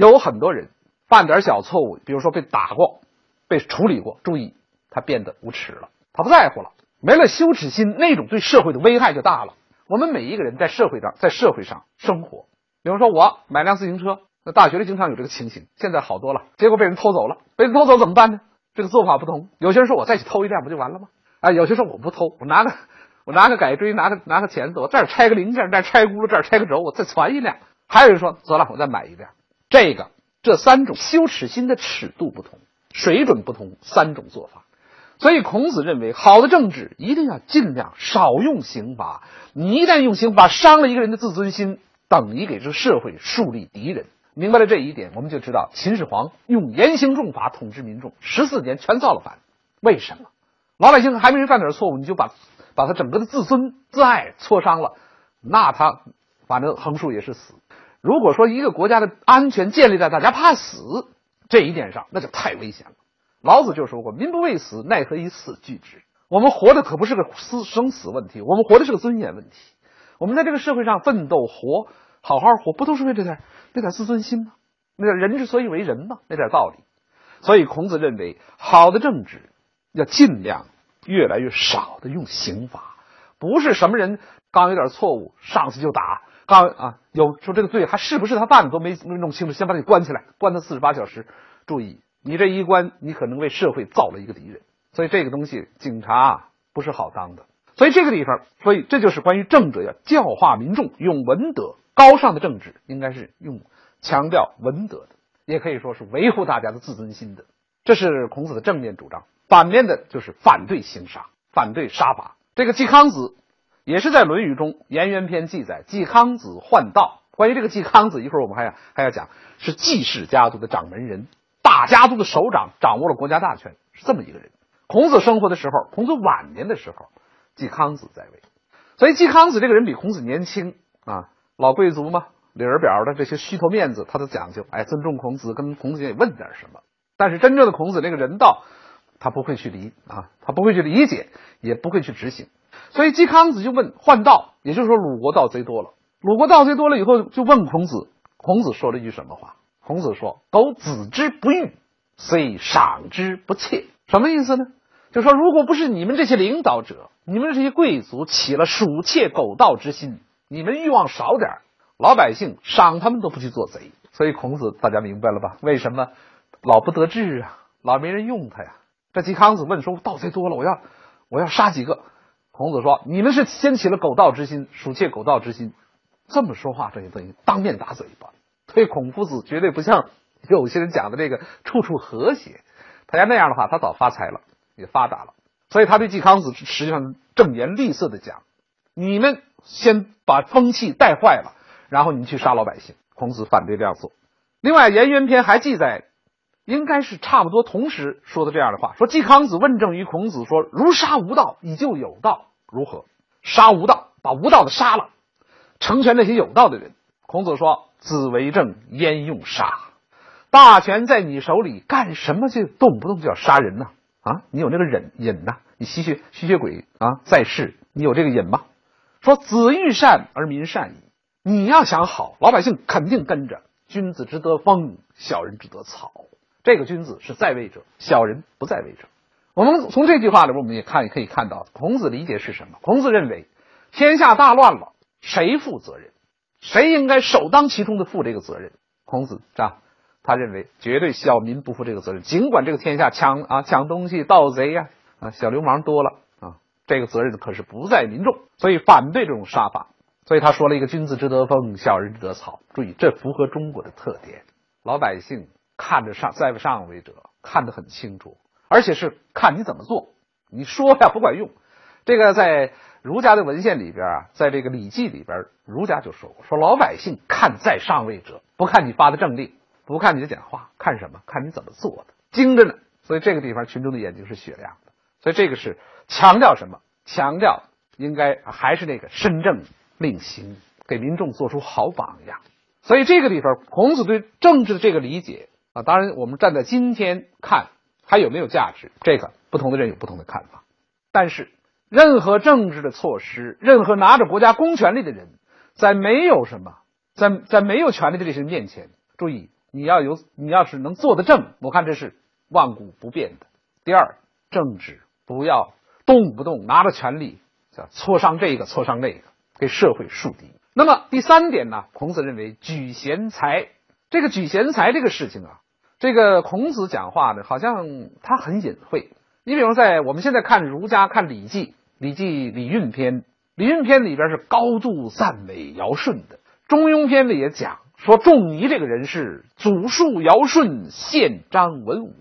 有很多人犯点小错误，比如说被打过、被处理过，注意他变得无耻了，他不在乎了，没了羞耻心，那种对社会的危害就大了。我们每一个人在社会上，在社会上生活，比如说我买辆自行车，那大学里经常有这个情形，现在好多了，结果被人偷走了，被人偷走怎么办呢？这个做法不同。有些人说我再去偷一辆不就完了吗？啊，有些说我不偷，我拿个我拿个改锥，拿个拿个钳子，我这儿拆个零件，这儿拆轱辘，这儿拆个轴，我再攒一辆。还有人说，得了，我再买一辆。这个这三种羞耻心的尺度不同，水准不同，三种做法。所以孔子认为，好的政治一定要尽量少用刑罚。你一旦用刑罚，伤了一个人的自尊心，等于给这社会树立敌人。明白了这一点，我们就知道秦始皇用严刑重罚统治民众，十四年全造了反。为什么？老百姓还没人犯点错误，你就把把他整个的自尊自爱挫伤了，那他反正横竖也是死。如果说一个国家的安全建立在大家怕死这一点上，那就太危险了。老子就说过：“民不畏死，奈何以死惧之？”我们活的可不是个死生死问题，我们活的是个尊严问题。我们在这个社会上奋斗活，好好活，不都是为这点那点自尊心吗？那点人之所以为人嘛，那点道理。所以孔子认为，好的政治要尽量越来越少的用刑罚，不是什么人刚有点错误上去就打。刚啊，有说这个罪还是不是他犯的都没没弄清楚，先把你关起来，关他四十八小时。注意，你这一关，你可能为社会造了一个敌人。所以这个东西，警察不是好当的。所以这个地方，所以这就是关于政者要教化民众，用文德。高尚的政治应该是用强调文德的，也可以说是维护大家的自尊心的。这是孔子的正面主张。反面的就是反对刑杀，反对杀伐。这个季康子。也是在《论语》中《颜渊篇》记载，季康子患道。关于这个季康子，一会儿我们还要还要讲，是季氏家族的掌门人，大家族的首长，掌握了国家大权，是这么一个人。孔子生活的时候，孔子晚年的时候，季康子在位，所以季康子这个人比孔子年轻啊，老贵族嘛，里儿表的这些虚头面子他都讲究，哎，尊重孔子，跟孔子也问点什么。但是真正的孔子这个人道，他不会去理啊，他不会去理解，也不会去执行。所以季康子就问换道，也就是说鲁国盗贼多了。鲁国盗贼多了以后，就问孔子。孔子说了一句什么话？孔子说：“苟子之不欲，虽赏之不切。”什么意思呢？就说如果不是你们这些领导者，你们这些贵族起了鼠窃狗盗之心，你们欲望少点老百姓赏他们都不去做贼。所以孔子大家明白了吧？为什么老不得志啊？老没人用他呀？这季康子问说：“盗贼多了，我要我要杀几个？”孔子说：“你们是掀起了狗盗之心，鼠窃狗盗之心，这么说话，这就等于当面打嘴巴。所以孔夫子绝对不像有些人讲的这个处处和谐。他要那样的话，他早发财了，也发达了。所以他对季康子实际上正言厉色的讲：你们先把风气带坏了，然后你们去杀老百姓。孔子反对这样做。另外，《颜渊篇》还记载，应该是差不多同时说的这样的话：说季康子问政于孔子，说：如杀无道，以救有道。”如何杀无道？把无道的杀了，成全那些有道的人。孔子说：“子为政，焉用杀？大权在你手里，干什么就动不动就要杀人呢？啊，你有那个忍忍呐？你吸血吸血鬼啊，在世你有这个瘾吗？说子欲善而民善矣。你要想好，老百姓肯定跟着。君子之德风，小人之德草。这个君子是在位者，小人不在位者。”我们从这句话里边，我们也看也可以看到，孔子理解是什么？孔子认为，天下大乱了，谁负责任？谁应该首当其冲的负这个责任？孔子是吧？他认为绝对小民不负这个责任。尽管这个天下抢啊抢东西、盗贼呀啊小流氓多了啊，这个责任可是不在民众，所以反对这种杀法。所以他说了一个“君子之德风，小人之德草”。注意，这符合中国的特点。老百姓看着上在上位者看得很清楚。而且是看你怎么做，你说呀不管用。这个在儒家的文献里边啊，在这个《礼记》里边，儒家就说过：说老百姓看在上位者，不看你发的政令，不看你的讲话，看什么？看你怎么做的，精着呢。所以这个地方群众的眼睛是雪亮的。所以这个是强调什么？强调应该还是那个身正令行，给民众做出好榜样。所以这个地方，孔子对政治的这个理解当然我们站在今天看。还有没有价值？这个不同的人有不同的看法。但是，任何政治的措施，任何拿着国家公权力的人，在没有什么，在在没有权力的这些人面前，注意，你要有，你要是能做得正，我看这是万古不变的。第二，政治不要动不动拿着权力，叫挫伤这个，挫伤那个，给社会树敌。那么第三点呢？孔子认为举贤才，这个举贤才这个事情啊，这个孔子讲话呢，好像他很隐晦。你比如在我们现在看儒家看《礼记》，《礼记·礼运篇》，《礼运篇》里边是高度赞美尧舜的，《中庸篇》里也讲说仲尼这个人是祖述尧舜，宪章文武，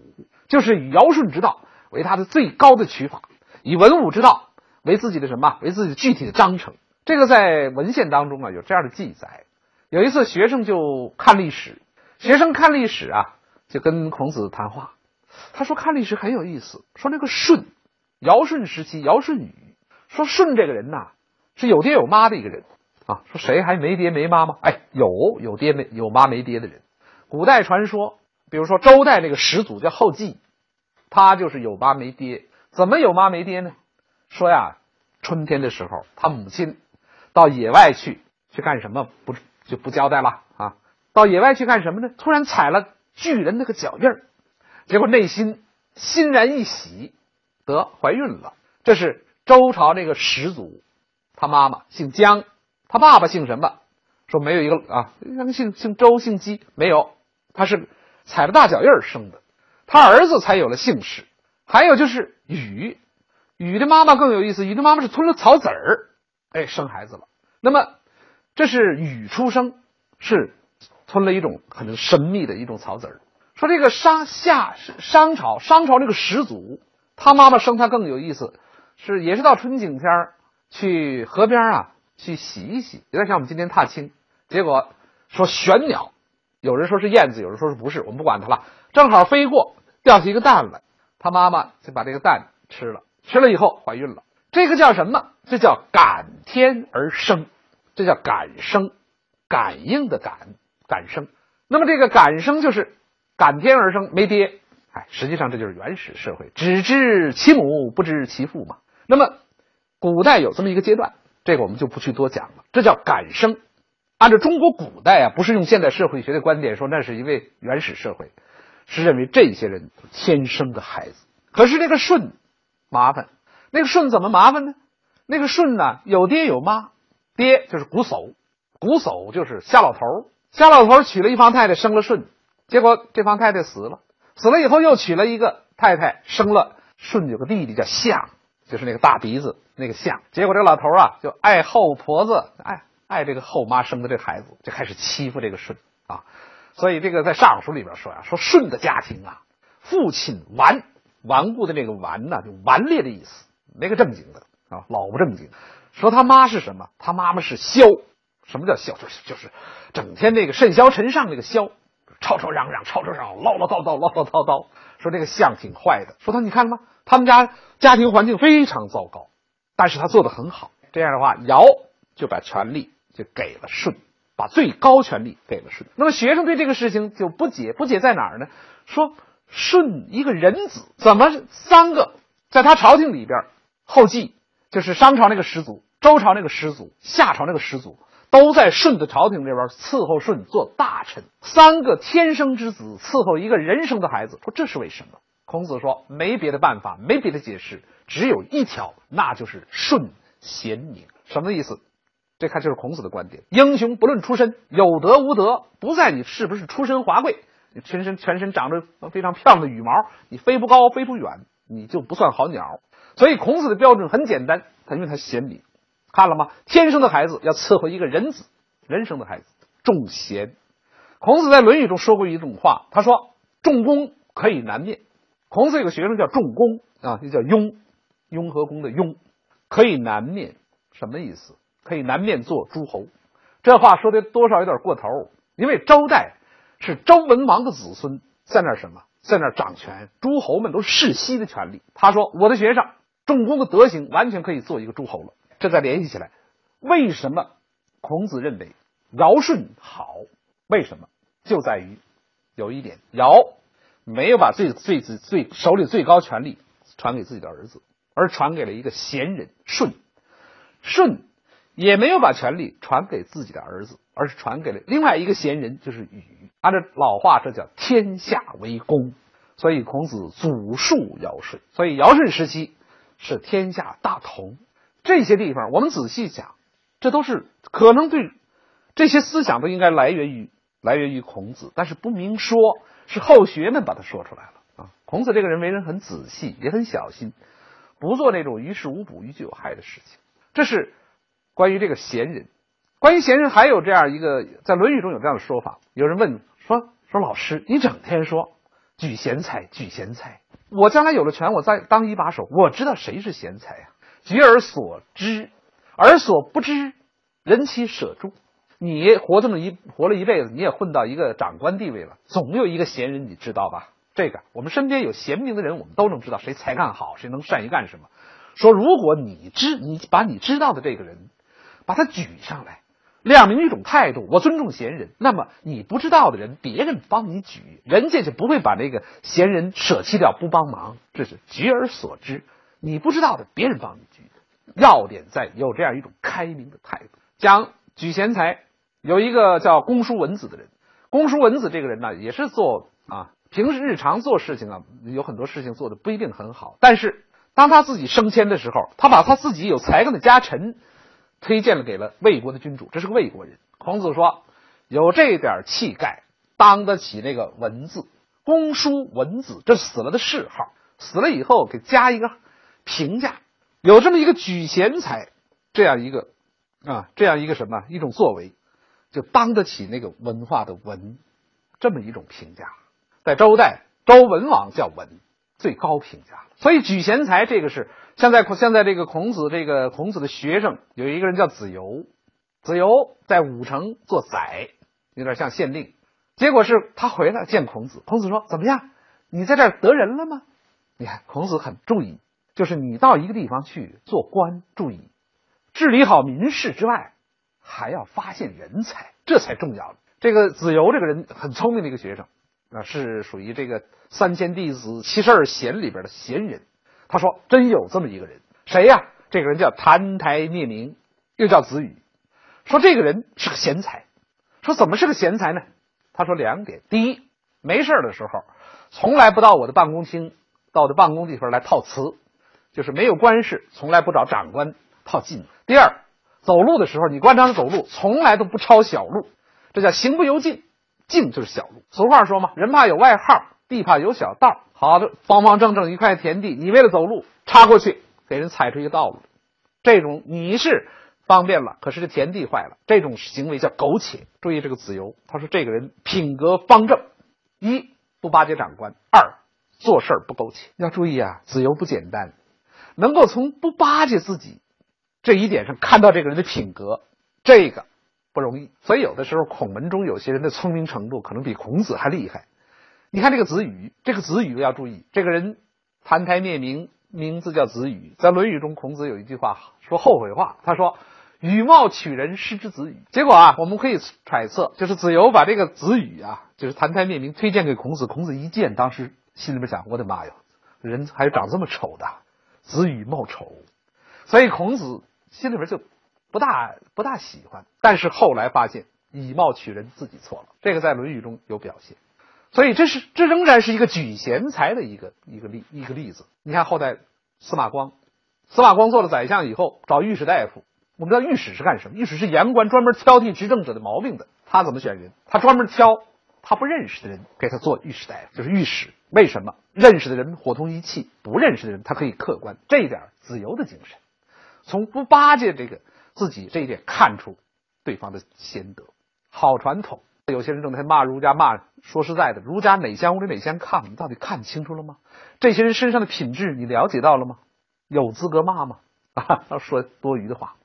就是以尧舜之道为他的最高的取法，以文武之道为自己的什么？为自己的具体的章程。这个在文献当中啊有这样的记载。有一次学生就看历史，学生看历史啊就跟孔子谈话，他说看历史很有意思，说那个舜，尧舜时期尧舜禹，说舜这个人呐是有爹有妈的一个人啊，说谁还没爹没妈吗？哎，有有爹没有妈没爹的人，古代传说，比如说周代那个始祖叫后稷，他就是有妈没爹，怎么有妈没爹呢？说呀，春天的时候他母亲。到野外去去干什么？不就不交代了啊？到野外去干什么呢？突然踩了巨人那个脚印儿，结果内心欣然一喜，得怀孕了。这是周朝那个始祖，他妈妈姓姜，他爸爸姓什么？说没有一个啊，姓姓周姓姬没有，他是踩了大脚印儿生的，他儿子才有了姓氏。还有就是禹，禹的妈妈更有意思，禹的妈妈是吞了草籽儿，哎，生孩子了。那么，这是禹出生，是吞了一种很神秘的一种草籽儿。说这个商夏商朝，商朝这个始祖，他妈妈生他更有意思，是也是到春景天儿去河边啊去洗一洗，有点像我们今天踏青。结果说玄鸟，有人说是燕子，有人说是不是，我们不管它了。正好飞过，掉下一个蛋来，他妈妈就把这个蛋吃了，吃了以后怀孕了。这个叫什么？这叫感天而生，这叫感生，感应的感，感生。那么这个感生就是感天而生，没爹。哎，实际上这就是原始社会，只知其母不知其父嘛。那么古代有这么一个阶段，这个我们就不去多讲了。这叫感生。按照中国古代啊，不是用现代社会学的观点说那是一位原始社会，是认为这些人天生的孩子。可是这个舜麻烦。那个舜怎么麻烦呢？那个舜呢，有爹有妈，爹就是瞽叟，瞽叟就是夏老头夏老头娶了一房太太，生了舜，结果这房太太死了，死了以后又娶了一个太太，生了舜有个弟弟叫象，就是那个大鼻子那个象。结果这个老头啊，就爱后婆子，爱爱这个后妈生的这孩子，就开始欺负这个舜啊。所以这个在《尚书》里边说呀，说舜的家庭啊，父亲顽顽固的这个顽呢，就顽劣的意思。没个正经的啊，老不正经。说他妈是什么？他妈妈是萧。什么叫萧？就是就是整天那个甚嚣尘上那个萧，吵吵嚷嚷，吵吵嚷，唠唠叨叨，唠唠叨叨。说这个相挺坏的。说他你看了吗？他们家家庭环境非常糟糕，但是他做的很好。这样的话，尧就把权力就给了舜，把最高权力给了舜。那么学生对这个事情就不解，不解在哪儿呢？说舜一个人子，怎么三个在他朝廷里边？后继就是商朝那个始祖，周朝那个始祖，夏朝那个始祖，都在舜的朝廷这边伺候舜做大臣。三个天生之子伺候一个人生的孩子，说这是为什么？孔子说没别的办法，没别的解释，只有一条，那就是舜贤明。什么意思？这看就是孔子的观点。英雄不论出身，有德无德不在你是不是出身华贵，你全身全身长着非常漂亮的羽毛，你飞不高飞不远，你就不算好鸟。所以孔子的标准很简单，他因为他贤明，看了吗？天生的孩子要伺候一个人子，人生的孩子重贤。孔子在《论语》中说过一种话，他说：“仲弓可以南面。”孔子有个学生叫仲弓啊，又叫雍，雍和宫的雍，可以南面，什么意思？可以南面做诸侯。这话说的多少有点过头，因为周代是周文王的子孙在那什么，在那掌权，诸侯们都世袭的权利。他说：“我的学生。”仲弓的德行完全可以做一个诸侯了。这再联系起来，为什么孔子认为尧舜好？为什么？就在于有一点，尧没有把最最最最手里最高权力传给自己的儿子，而传给了一个贤人舜。舜也没有把权力传给自己的儿子，而是传给了另外一个贤人，就是禹。按照老话，这叫天下为公。所以孔子祖述尧舜，所以尧舜时期是天下大同。这些地方我们仔细想，这都是可能对这些思想都应该来源于来源于孔子，但是不明说，是后学们把它说出来了啊。孔子这个人为人很仔细，也很小心，不做那种于事无补、于己有害的事情。这是关于这个贤人。关于贤人，还有这样一个，在《论语》中有这样的说法。有人问说：“说老师，你整天说举贤才，举贤才，我将来有了权，我再当一把手，我知道谁是贤才呀？举而所知，而所不知，人其舍诸？你活这么一活了一辈子，你也混到一个长官地位了，总有一个贤人，你知道吧？这个我们身边有贤明的人，我们都能知道谁才干好，谁能善于干什么。说如果你知你把你知道的这个人，把他举上来。”亮明一种态度，我尊重贤人。那么你不知道的人，别人帮你举，人家就不会把那个贤人舍弃掉，不帮忙。这是举而所知，你不知道的，别人帮你举。要点在有这样一种开明的态度。讲举贤才，有一个叫公叔文子的人。公叔文子这个人呢，也是做啊，平时日常做事情啊，有很多事情做的不一定很好。但是当他自己升迁的时候，他把他自己有才干的家臣。推荐了给了魏国的君主，这是个魏国人。孔子说：“有这点气概，当得起那个文字。公叔文子，这死了的谥号，死了以后给加一个评价。有这么一个举贤才，这样一个啊，这样一个什么一种作为，就当得起那个文化的文，这么一种评价。在周代，周文王叫文，最高评价。所以举贤才，这个是。”现在，现在这个孔子，这个孔子的学生有一个人叫子游，子游在武城做宰，有点像县令。结果是他回来见孔子，孔子说：“怎么样？你在这儿得人了吗？”你看，孔子很注意，就是你到一个地方去做官，注意治理好民事之外，还要发现人才，这才重要。这个子游这个人很聪明的一个学生，啊，是属于这个三千弟子七十二贤里边的贤人。他说：“真有这么一个人，谁呀？这个人叫澹台灭明，又叫子羽。说这个人是个贤才。说怎么是个贤才呢？他说两点：第一，没事的时候，从来不到我的办公厅，到我的办公地方来套词，就是没有官事，从来不找长官套近。第二，走路的时候，你观察他走路，从来都不抄小路，这叫行不由径，径就是小路。俗话说嘛，人怕有外号，地怕有小道。”好的，方方正正一块田地，你为了走路插过去，给人踩出一个道路，这种你是方便了，可是这田地坏了，这种行为叫苟且。注意这个子由，他说这个人品格方正，一不巴结长官，二做事不苟且。要注意啊，子由不简单，能够从不巴结自己这一点上看到这个人的品格，这个不容易。所以有的时候孔门中有些人的聪明程度可能比孔子还厉害。你看这个子羽，这个子羽要注意，这个人澹台灭明，名字叫子羽。在《论语》中，孔子有一句话说后悔话，他说：“羽貌取人，失之子羽。”结果啊，我们可以揣测，就是子游把这个子羽啊，就是澹台灭明推荐给孔子。孔子一见，当时心里面想：“我的妈呀，人还长这么丑的，子羽貌丑。”所以孔子心里边就不大不大喜欢。但是后来发现，以貌取人，自己错了。这个在《论语》中有表现。所以这是这仍然是一个举贤才的一个一个例一个例子。你看后代司马光，司马光做了宰相以后，找御史大夫。我们知道御史是干什么？御史是言官，专门挑剔执政者的毛病的。他怎么选人？他专门挑他不认识的人给他做御史大夫，就是御史。为什么？认识的人伙同一气，不认识的人他可以客观。这一点子由的精神，从不巴结这个自己这一点看出对方的贤德，好传统。有些人整天骂儒家，骂说实在的，儒家哪相屋里哪相炕，你到底看清楚了吗？这些人身上的品质你了解到了吗？有资格骂吗？啊，说多余的话。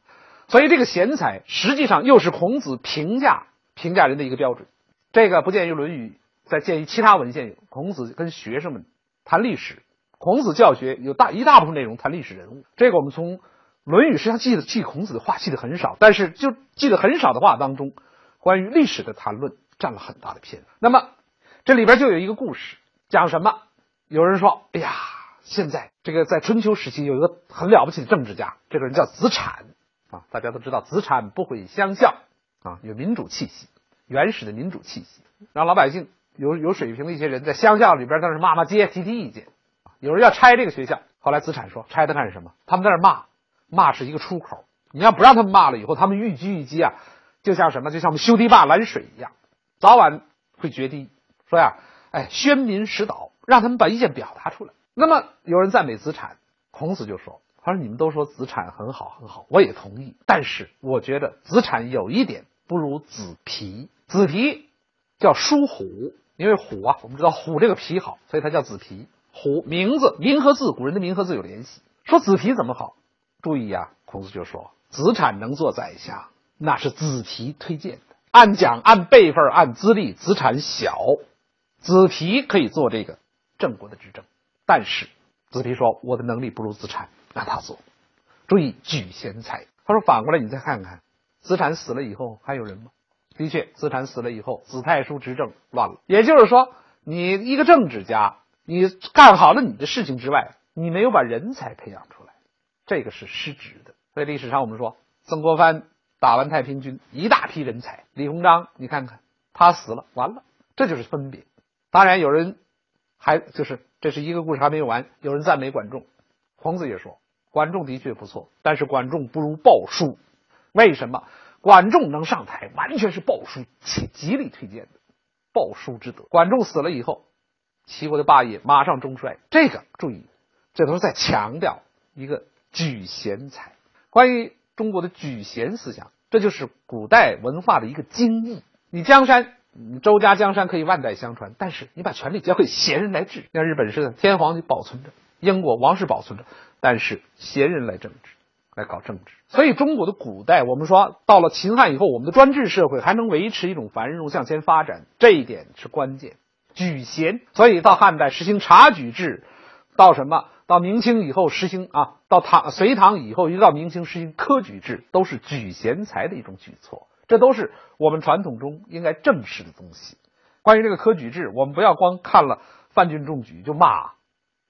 所以这个贤才实际上又是孔子评价评价人的一个标准。这个不见于《论语》，在见于其他文献有。孔子跟学生们谈历史，孔子教学有大一大部分内容谈历史人物。这个我们从《论语》实际上记的记孔子的话记得很少，但是就记得很少的话当中。关于历史的谈论占了很大的篇幅。那么这里边就有一个故事，讲什么？有人说：“哎呀，现在这个在春秋时期有一个很了不起的政治家，这个人叫子产啊，大家都知道子产不毁乡校啊，有民主气息，原始的民主气息，让老百姓有有水平的一些人在乡校里边在那骂骂街，提提意见。有人要拆这个学校，后来子产说拆它干什么？他们在那骂，骂是一个出口。你要不让他们骂了以后，他们愈积愈积啊，就像什么？就像我们修堤坝拦水一样，早晚会决堤。说呀，哎，宣民使导，让他们把意见表达出来。那么有人赞美子产，孔子就说：“他说你们都说子产很好很好，我也同意。但是我觉得子产有一点不如子皮。子皮叫舒虎，因为虎啊，我们知道虎这个皮好，所以它叫子皮。虎名字名和字，古人的名和字有联系。说子皮怎么好？注意呀，孔子就说。”子产能做宰相，那是子皮推荐的。按讲、按辈分、按资历，子产小，子皮可以做这个郑国的执政。但是子皮说：“我的能力不如子产，让他做。”注意举贤才。他说：“反过来，你再看看，子产死了以后还有人吗？”的确，子产死了以后，子太叔执政乱了。也就是说，你一个政治家，你干好了你的事情之外，你没有把人才培养出来，这个是失职的。所以历史上我们说，曾国藩打完太平军，一大批人才。李鸿章，你看看他死了，完了，这就是分别。当然有人还就是这是一个故事还没有完，有人赞美管仲，孔子也说管仲的确不错，但是管仲不如鲍叔。为什么？管仲能上台，完全是鲍叔极极力推荐的，鲍叔之德。管仲死了以后，齐国的霸业马上中衰。这个注意，这都是在强调一个举贤才。关于中国的举贤思想，这就是古代文化的一个精义。你江山，周家江山可以万代相传，但是你把权力交给贤人来治。像日本似的，天皇就保存着，英国王室保存着，但是贤人来政治，来搞政治。所以中国的古代，我们说到了秦汉以后，我们的专制社会还能维持一种繁荣向前发展，这一点是关键。举贤，所以到汉代实行察举制，到什么？到明清以后实行啊，到唐隋唐以后一直到明清实行科举制，都是举贤才的一种举措，这都是我们传统中应该正视的东西。关于这个科举制，我们不要光看了范进中举就骂，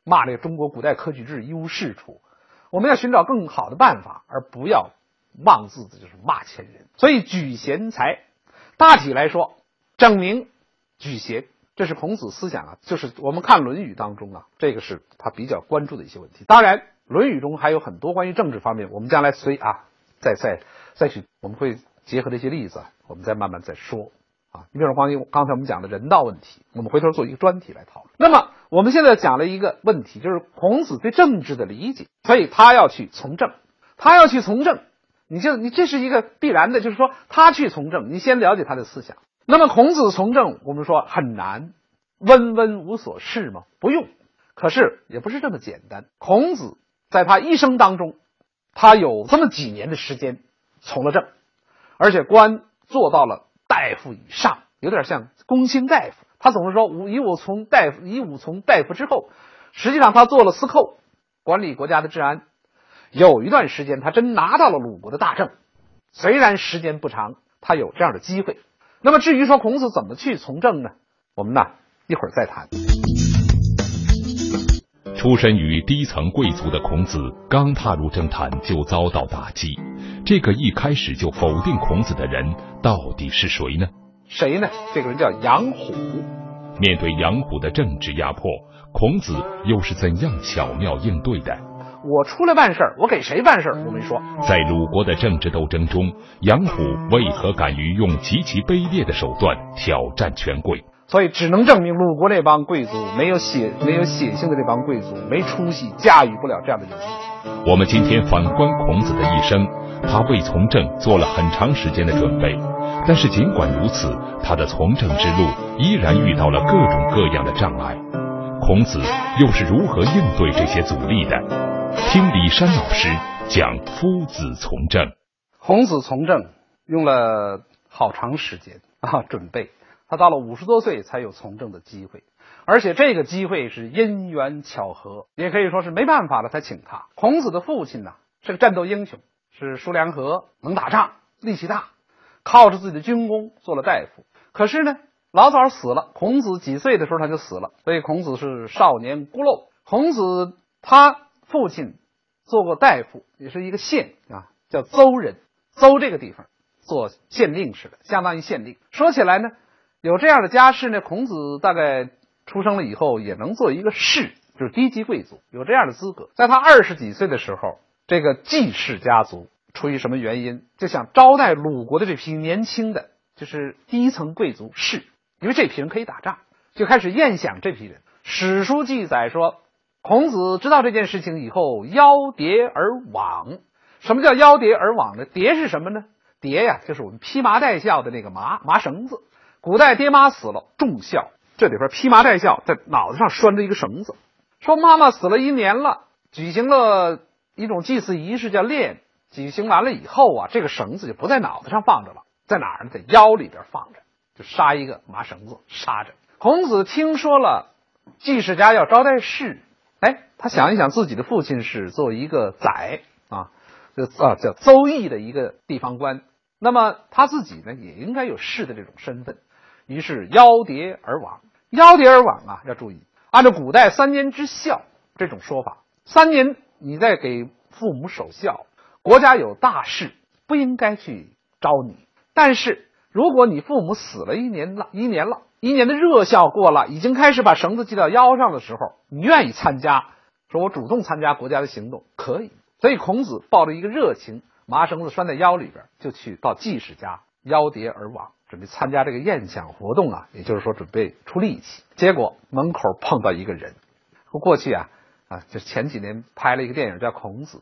骂这个中国古代科举制一无是处，我们要寻找更好的办法，而不要妄自的就是骂前人。所以举贤才，大体来说，证明举贤。这是孔子思想啊，就是我们看《论语》当中啊，这个是他比较关注的一些问题。当然，《论语》中还有很多关于政治方面，我们将来随啊，再再再去，我们会结合这些例子，我们再慢慢再说啊。你比如说，关于刚才我们讲的人道问题，我们回头做一个专题来讨论。那么，我们现在讲了一个问题，就是孔子对政治的理解，所以他要去从政，他要去从政，你就你这是一个必然的，就是说他去从政，你先了解他的思想。那么孔子从政，我们说很难，温温无所事吗？不用，可是也不是这么简单。孔子在他一生当中，他有这么几年的时间从了政，而且官做到了大夫以上，有点像公卿大夫。他总是说“以武从大夫，以武从大夫之后”，实际上他做了司寇，管理国家的治安。有一段时间，他真拿到了鲁国的大政，虽然时间不长，他有这样的机会。那么至于说孔子怎么去从政呢？我们呢一会儿再谈。出身于低层贵族的孔子，刚踏入政坛就遭到打击。这个一开始就否定孔子的人到底是谁呢？谁呢？这个人叫杨虎。面对杨虎的政治压迫，孔子又是怎样巧妙应对的？我出来办事儿，我给谁办事儿？我没说。在鲁国的政治斗争中，杨虎为何敢于用极其卑劣的手段挑战权贵？所以只能证明鲁国那帮贵族没有血没有血性的这帮贵族没出息，驾驭不了这样的人物。我们今天反观孔子的一生，他为从政做了很长时间的准备，但是尽管如此，他的从政之路依然遇到了各种各样的障碍。孔子又是如何应对这些阻力的？听李山老师讲夫子从政。孔子从政用了好长时间啊，准备。他到了五十多岁才有从政的机会，而且这个机会是因缘巧合，也可以说是没办法了才请他。孔子的父亲呢是个战斗英雄，是叔梁纥，能打仗，力气大，靠着自己的军功做了大夫。可是呢，老早死了。孔子几岁的时候他就死了，所以孔子是少年孤陋。孔子他。父亲做过大夫，也是一个县啊，叫邹人，邹这个地方做县令似的，相当于县令。说起来呢，有这样的家世呢，孔子大概出生了以后也能做一个士，就是低级贵族，有这样的资格。在他二十几岁的时候，这个季氏家族出于什么原因，就想招待鲁国的这批年轻的，就是低层贵族士，因为这批人可以打仗，就开始宴享这批人。史书记载说。孔子知道这件事情以后，邀蝶而往。什么叫邀蝶而往呢？蝶是什么呢？蝶呀，就是我们披麻戴孝的那个麻麻绳子。古代爹妈死了，重孝，这里边披麻戴孝，在脑袋上拴着一个绳子。说妈妈死了一年了，举行了一种祭祀仪式，叫殓。举行完了以后啊，这个绳子就不在脑袋上放着了，在哪儿呢？在腰里边放着，就杀一个麻绳子杀着。孔子听说了季氏家要招待士。哎，他想一想，自己的父亲是作为一个宰啊，就啊叫邹邑的一个地方官，那么他自己呢也应该有士的这种身份，于是邀蝶而往。邀蝶而往啊，要注意，按照古代三年之孝这种说法，三年你在给父母守孝，国家有大事不应该去招你。但是如果你父母死了一年了，一年了。一年的热效过了，已经开始把绳子系到腰上的时候，你愿意参加？说我主动参加国家的行动，可以。所以孔子抱着一个热情，麻绳子拴在腰里边，就去到季氏家邀蝶而往，准备参加这个宴享活动啊，也就是说准备出力气。结果门口碰到一个人，说过去啊啊，就前几年拍了一个电影叫《孔子》，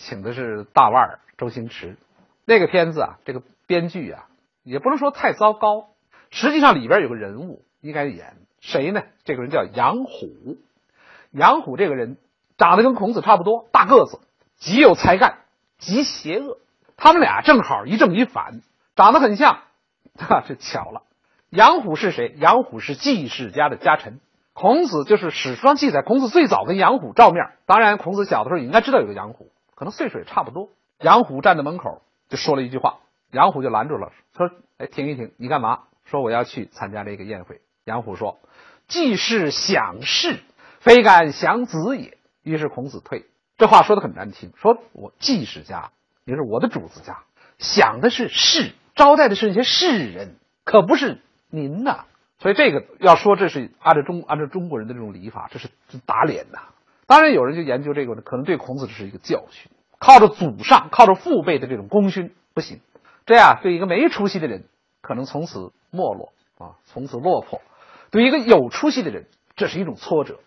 请的是大腕儿周星驰。那个片子啊，这个编剧啊，也不能说太糟糕。实际上里边有个人物应该演谁呢？这个人叫杨虎。杨虎这个人长得跟孔子差不多，大个子，极有才干，极邪恶。他们俩正好一正一反，长得很像。哈，这巧了。杨虎是谁？杨虎是季氏家的家臣。孔子就是史书上记载，孔子最早跟杨虎照面。当然，孔子小的时候也应该知道有个杨虎，可能岁数也差不多。杨虎站在门口就说了一句话，杨虎就拦住了，说：“哎，停一停，你干嘛？”说我要去参加这个宴会，杨虎说：“既是享事，非敢享子也。”于是孔子退。这话说的很难听，说我季氏家也是我的主子家，享的是士，招待的是那些士人，可不是您呐。所以这个要说这是按照中按照中国人的这种礼法，这是打脸呐。当然有人就研究这个，可能对孔子这是一个教训，靠着祖上、靠着父辈的这种功勋不行，这样对一个没出息的人。可能从此没落啊，从此落魄。对一个有出息的人，这是一种挫折。